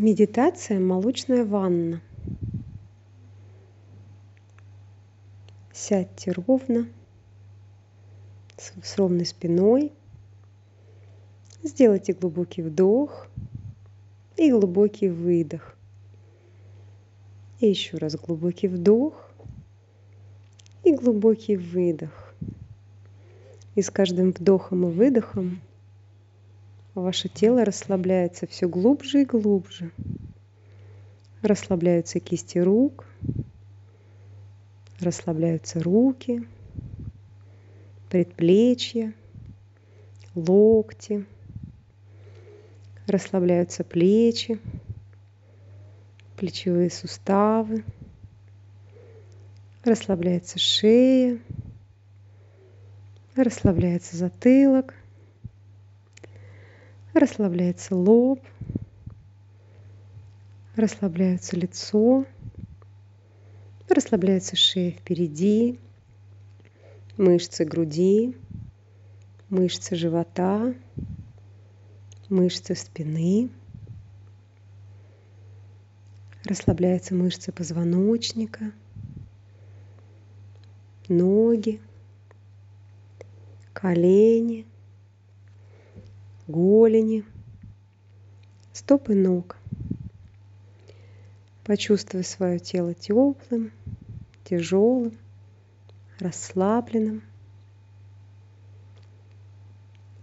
Медитация «Молочная ванна». Сядьте ровно, с ровной спиной. Сделайте глубокий вдох и глубокий выдох. И еще раз глубокий вдох и глубокий выдох. И с каждым вдохом и выдохом Ваше тело расслабляется все глубже и глубже. Расслабляются кисти рук, расслабляются руки, предплечья, локти, расслабляются плечи, плечевые суставы, расслабляется шея, расслабляется затылок – Расслабляется лоб, расслабляется лицо, расслабляется шея впереди, мышцы груди, мышцы живота, мышцы спины. Расслабляются мышцы позвоночника, ноги, колени – голени, стопы ног. Почувствуй свое тело теплым, тяжелым, расслабленным.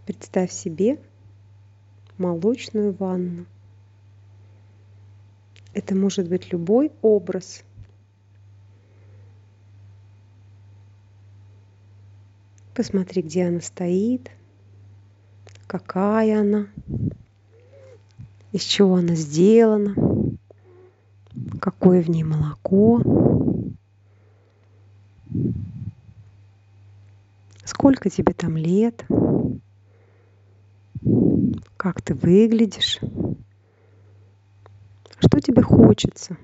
Представь себе молочную ванну. Это может быть любой образ. Посмотри, где она стоит – какая она, из чего она сделана, какое в ней молоко, сколько тебе там лет, как ты выглядишь, что тебе хочется.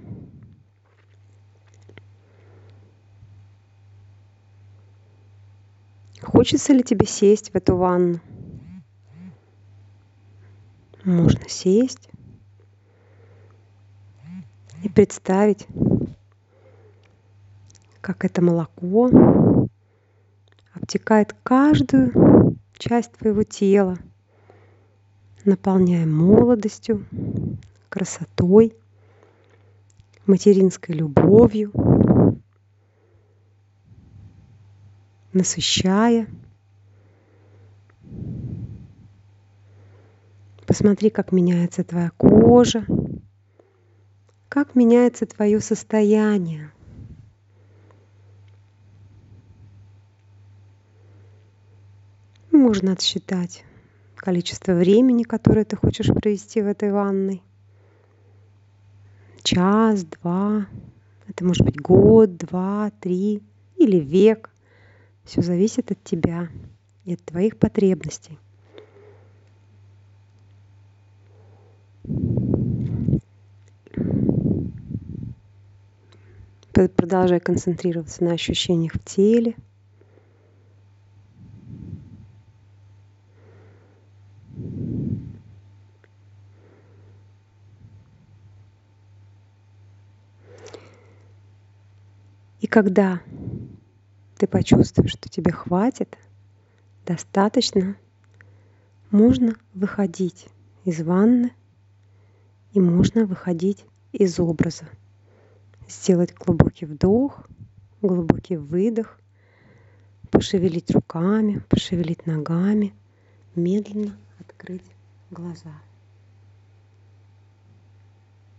Хочется ли тебе сесть в эту ванну? Можно сесть и представить, как это молоко обтекает каждую часть твоего тела, наполняя молодостью, красотой, материнской любовью, насыщая – Посмотри, как меняется твоя кожа, как меняется твое состояние. Можно отсчитать количество времени, которое ты хочешь провести в этой ванной. Час, два, это может быть год, два, три или век. Все зависит от тебя и от твоих потребностей. Продолжай концентрироваться на ощущениях в теле. И когда ты почувствуешь, что тебе хватит, достаточно, можно выходить из ванны и можно выходить из образа сделать глубокий вдох, глубокий выдох, пошевелить руками, пошевелить ногами, медленно открыть глаза.